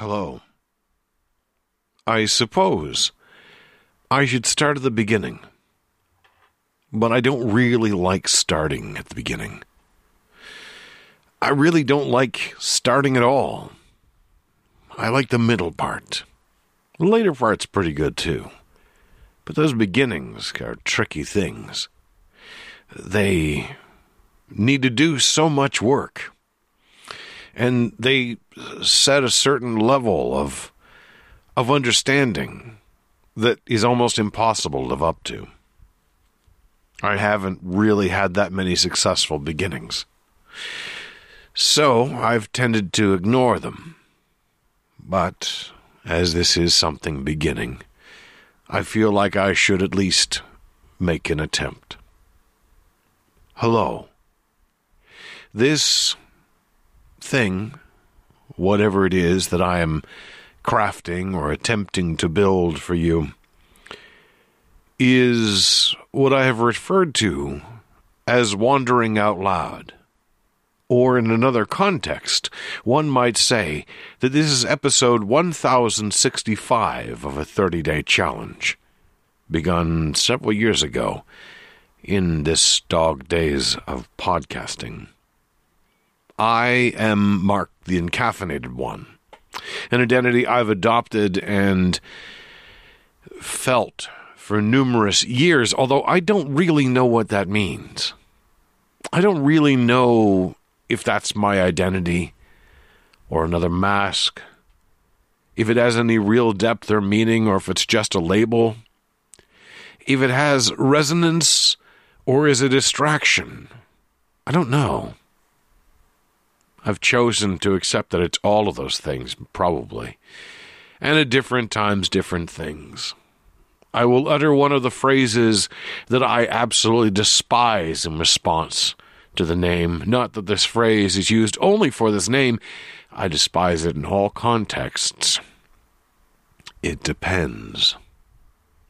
Hello. I suppose I should start at the beginning. But I don't really like starting at the beginning. I really don't like starting at all. I like the middle part. The later part's pretty good too. But those beginnings are tricky things. They need to do so much work. And they set a certain level of of understanding that is almost impossible to live up to. I haven't really had that many successful beginnings. So I've tended to ignore them. But as this is something beginning, I feel like I should at least make an attempt. Hello. This thing, whatever it is that I am crafting or attempting to build for you, is what I have referred to as wandering out loud. Or in another context, one might say that this is episode 1065 of a 30 day challenge, begun several years ago in this dog days of podcasting. I am Mark the Encaffeinated One, an identity I've adopted and felt for numerous years, although I don't really know what that means. I don't really know if that's my identity or another mask, if it has any real depth or meaning, or if it's just a label, if it has resonance or is a distraction. I don't know. I've chosen to accept that it's all of those things, probably, and at different times, different things. I will utter one of the phrases that I absolutely despise in response to the name. Not that this phrase is used only for this name, I despise it in all contexts. It depends.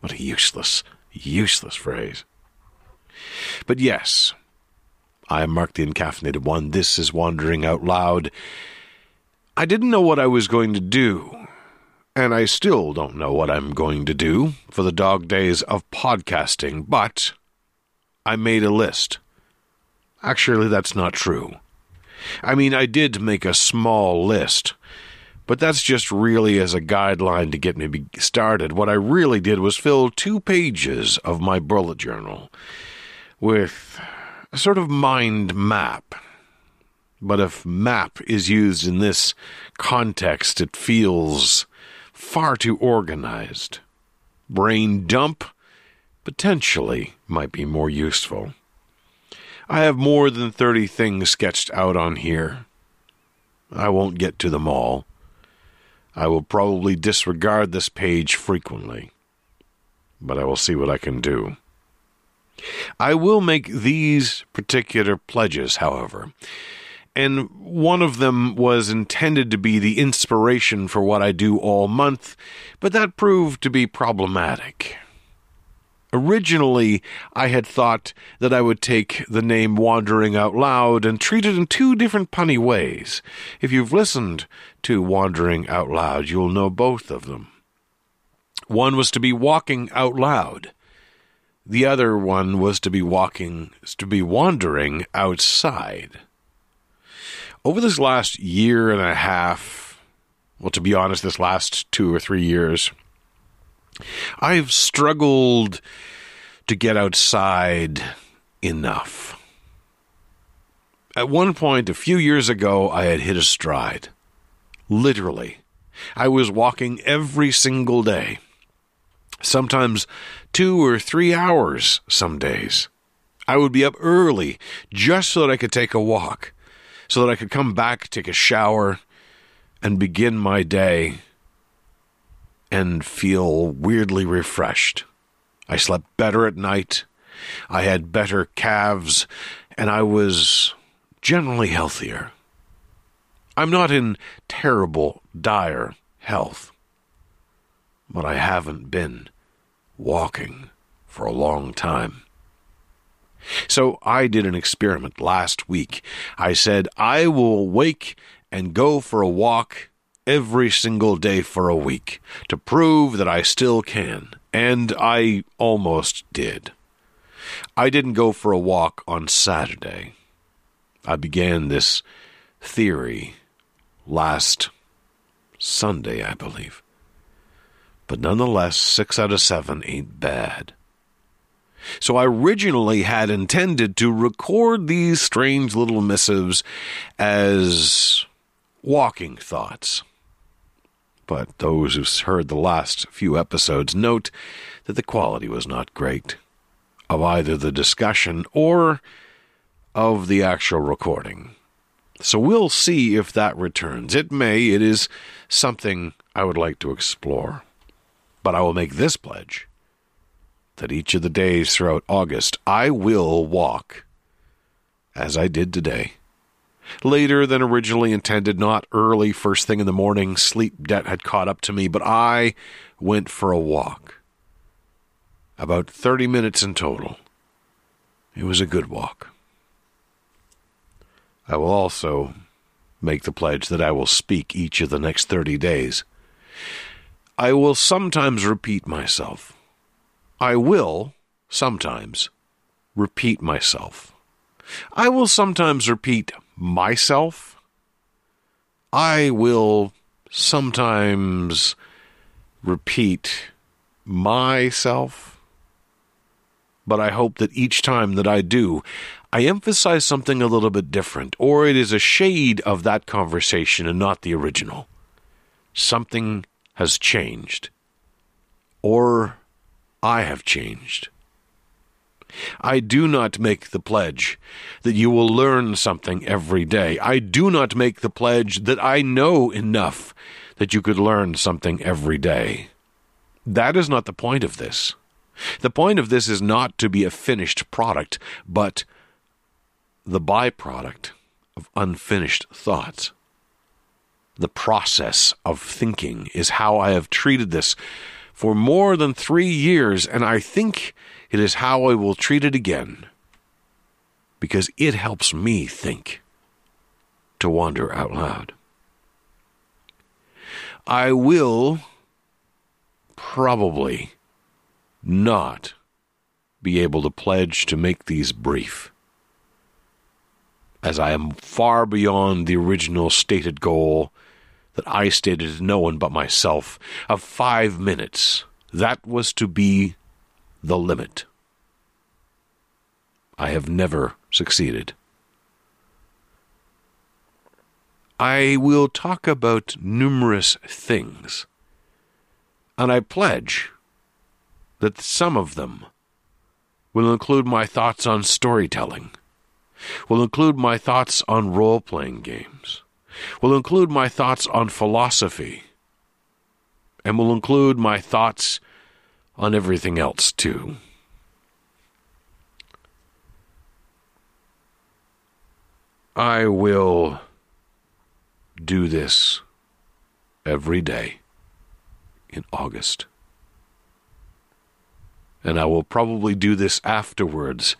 What a useless, useless phrase. But yes, I am Mark the Encaffeinated One. This is Wandering Out Loud. I didn't know what I was going to do and I still don't know what I'm going to do for the dog days of podcasting, but I made a list. Actually, that's not true. I mean, I did make a small list, but that's just really as a guideline to get me started. What I really did was fill two pages of my bullet journal with a sort of mind map. But if map is used in this context, it feels far too organized. Brain dump potentially might be more useful. I have more than 30 things sketched out on here. I won't get to them all. I will probably disregard this page frequently, but I will see what I can do. I will make these particular pledges, however, and one of them was intended to be the inspiration for what I do all month, but that proved to be problematic. Originally, I had thought that I would take the name Wandering Out Loud and treat it in two different punny ways. If you've listened to Wandering Out Loud, you'll know both of them. One was to be walking out loud. The other one was to be walking, to be wandering outside over this last year and a half, well, to be honest, this last two or three years, I've struggled to get outside enough. At one point, a few years ago, I had hit a stride. Literally. I was walking every single day. Sometimes two or three hours some days. I would be up early just so that I could take a walk so that I could come back, take a shower, and begin my day and feel weirdly refreshed. I slept better at night. I had better calves, and I was generally healthier. I'm not in terrible, dire health, but I haven't been walking for a long time. So I did an experiment last week. I said, I will wake and go for a walk every single day for a week to prove that I still can. And I almost did. I didn't go for a walk on Saturday. I began this theory last Sunday, I believe. But nonetheless, six out of seven ain't bad. So I originally had intended to record these strange little missives as walking thoughts. But those who've heard the last few episodes note that the quality was not great of either the discussion or of the actual recording. So we'll see if that returns. It may, it is something I would like to explore. But I will make this pledge that each of the days throughout August I will walk as I did today. Later than originally intended, not early, first thing in the morning, sleep debt had caught up to me, but I went for a walk. About 30 minutes in total. It was a good walk. I will also make the pledge that I will speak each of the next 30 days. I will sometimes repeat myself. I will, sometimes, repeat myself. I will sometimes repeat myself. I will sometimes repeat myself. But I hope that each time that I do, I emphasize something a little bit different, or it is a shade of that conversation and not the original. Something has changed. Or I have changed. I do not make the pledge that you will learn something every day. I do not make the pledge that I know enough that you could learn something every day. That is not the point of this. The point of this is not to be a finished product, but the byproduct of unfinished thoughts. The process of thinking is how I have treated this for more than three years, and I think it is how I will treat it again because it helps me think to wander out loud. I will probably not be able to pledge to make these brief, as I am far beyond the original stated goal that I stated to no one but myself of five minutes. That was to be the limit. I have never succeeded. I will talk about numerous things, and I pledge that some of them will include my thoughts on storytelling, will include my thoughts on role playing games, will include my thoughts on philosophy, and will include my thoughts on everything else, too. I will do this every day in August. And I will probably do this afterwards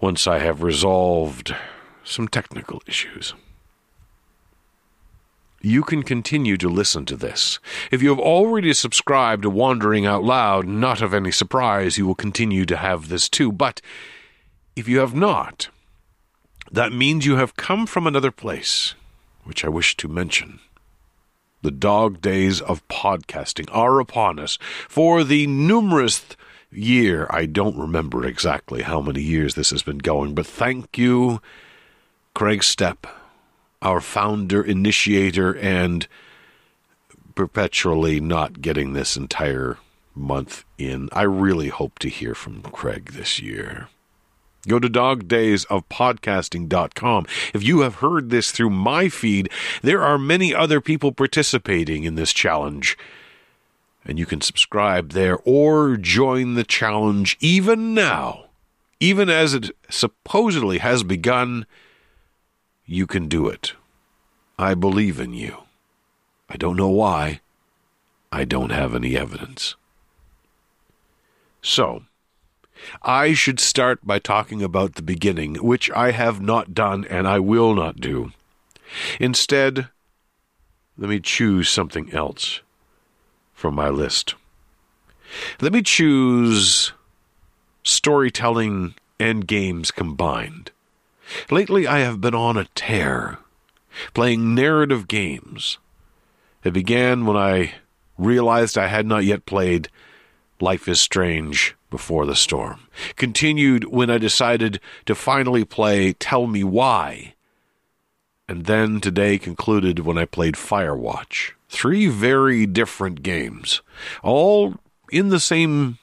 once I have resolved some technical issues you can continue to listen to this. If you have already subscribed to Wandering Out Loud, not of any surprise, you will continue to have this too. But if you have not, that means you have come from another place, which I wish to mention. The dog days of podcasting are upon us for the numerous year. I don't remember exactly how many years this has been going, but thank you, Kreg Steppe our founder, initiator, and perpetually not getting this entire month in. I really hope to hear from Kreg this year. Go to dogdaysofpodcasting.com. If you have heard this through my feed, there are many other people participating in this challenge. And you can subscribe there or join the challenge even now, even as it supposedly has begun you can do it. I believe in you. I don't know why. I don't have any evidence. So, I should start by talking about the beginning, which I have not done and I will not do. Instead, let me choose something else from my list. Let me choose storytelling and games combined. Lately, I have been on a tear, playing narrative games. It began when I realized I had not yet played Life is Strange before the storm. Continued when I decided to finally play Tell Me Why. And then today concluded when I played Firewatch. Three very different games, all in the same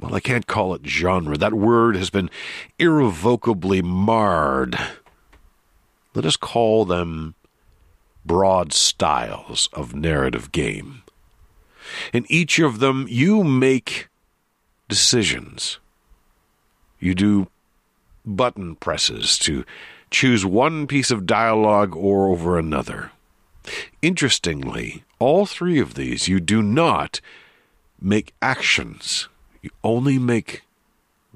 well, I can't call it genre. That word has been irrevocably marred. Let us call them broad styles of narrative game. In each of them, you make decisions. You do button presses to choose one piece of dialogue or over another. Interestingly, all three of these you do not make actions, you only make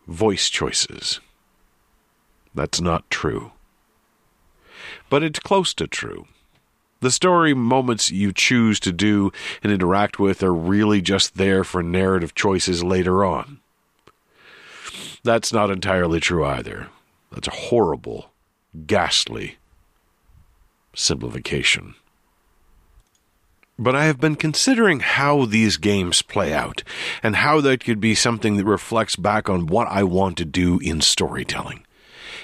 voice choices. That's not true. But it's close to true. The story moments you choose to do and interact with are really just there for narrative choices later on. That's not entirely true either. That's a horrible, ghastly simplification. But I have been considering how these games play out and how that could be something that reflects back on what I want to do in storytelling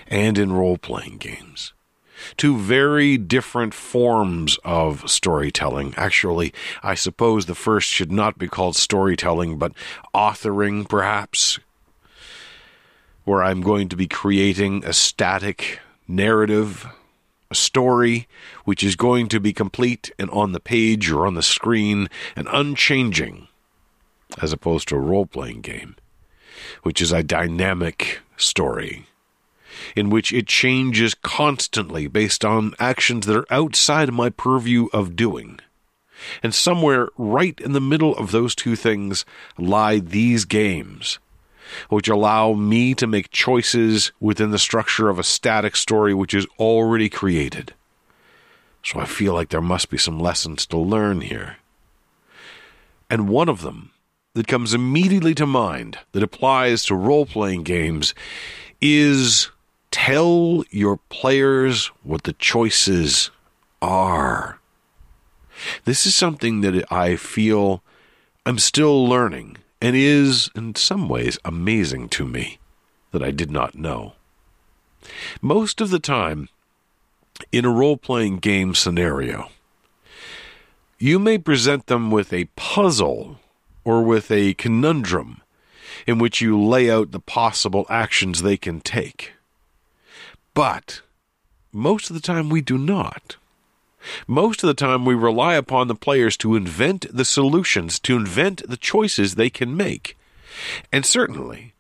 and in role playing games two very different forms of storytelling. Actually, I suppose the first should not be called storytelling, but authoring, perhaps, where I'm going to be creating a static narrative, a story which is going to be complete and on the page or on the screen and unchanging, as opposed to a role playing game, which is a dynamic story in which it changes constantly based on actions that are outside my purview of doing. And somewhere right in the middle of those two things lie these games, which allow me to make choices within the structure of a static story which is already created. So I feel like there must be some lessons to learn here. And one of them that comes immediately to mind that applies to role playing games is Tell your players what the choices are. This is something that I feel I'm still learning and is, in some ways, amazing to me that I did not know. Most of the time, in a role playing game scenario, you may present them with a puzzle or with a conundrum in which you lay out the possible actions they can take. But most of the time we do not. Most of the time we rely upon the players to invent the solutions, to invent the choices they can make. And certainly,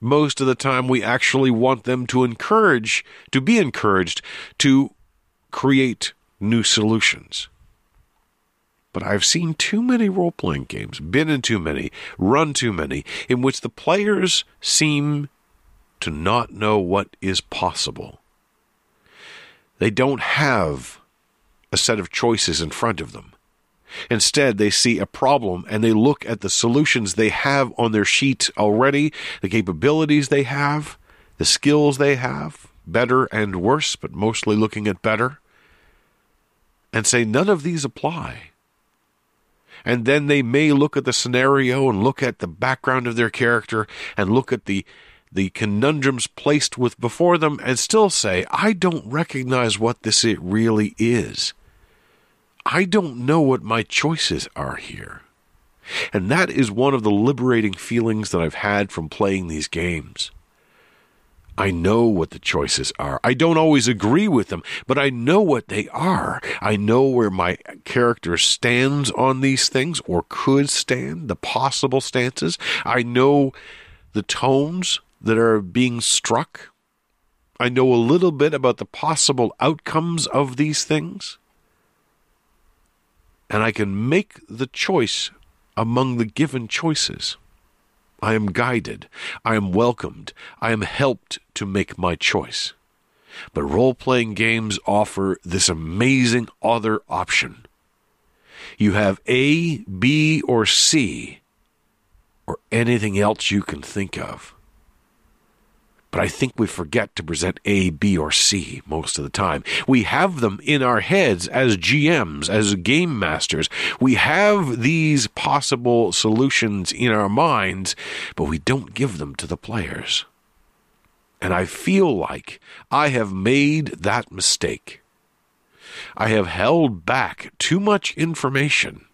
most of the time we actually want them to encourage, to be encouraged to create new solutions. But I've seen too many role playing games, been in too many, run too many, in which the players seem to not know what is possible. They don't have a set of choices in front of them. Instead, they see a problem and they look at the solutions they have on their sheet already, the capabilities they have, the skills they have, better and worse, but mostly looking at better, and say none of these apply. And then they may look at the scenario and look at the background of their character and look at the the conundrums placed with before them and still say, I don't recognize what this it really is. I don't know what my choices are here. And that is one of the liberating feelings that I've had from playing these games. I know what the choices are. I don't always agree with them, but I know what they are. I know where my character stands on these things or could stand, the possible stances. I know the tones that are being struck. I know a little bit about the possible outcomes of these things. And I can make the choice among the given choices. I am guided. I am welcomed. I am helped to make my choice. But role playing games offer this amazing other option You have A, B, or C, or anything else you can think of. But I think we forget to present A, B, or C most of the time. We have them in our heads as GMs, as game masters. We have these possible solutions in our minds, but we don't give them to the players. And I feel like I have made that mistake. I have held back too much information.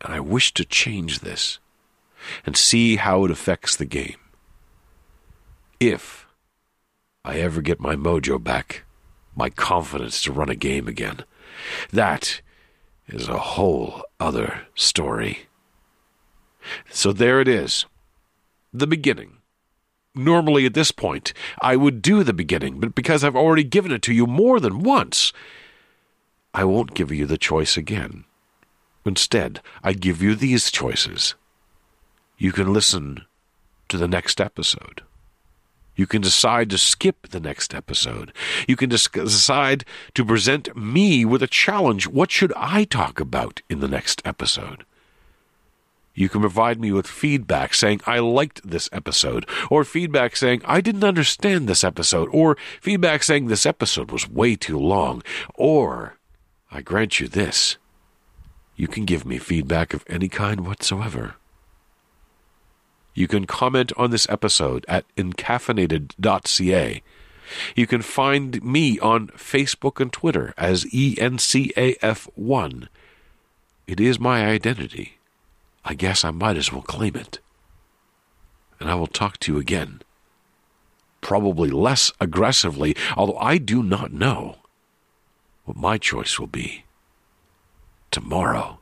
And I wish to change this and see how it affects the game. If I ever get my mojo back, my confidence to run a game again, that is a whole other story. So there it is. The beginning normally at this point I would do the beginning, but because I've already given it to you more than once, I won't give you the choice again. Instead, I give you these choices. You can listen to the next episode. You can decide to skip the next episode. You can decide to present me with a challenge. What should I talk about in the next episode? You can provide me with feedback saying, I liked this episode, or feedback saying, I didn't understand this episode, or feedback saying, this episode was way too long, or I grant you this. You can give me feedback of any kind whatsoever. You can comment on this episode at encaffeinated.ca. You can find me on Facebook and Twitter as ENCAF1. It is my identity. I guess I might as well claim it. And I will talk to you again. Probably less aggressively, although I do not know what my choice will be tomorrow.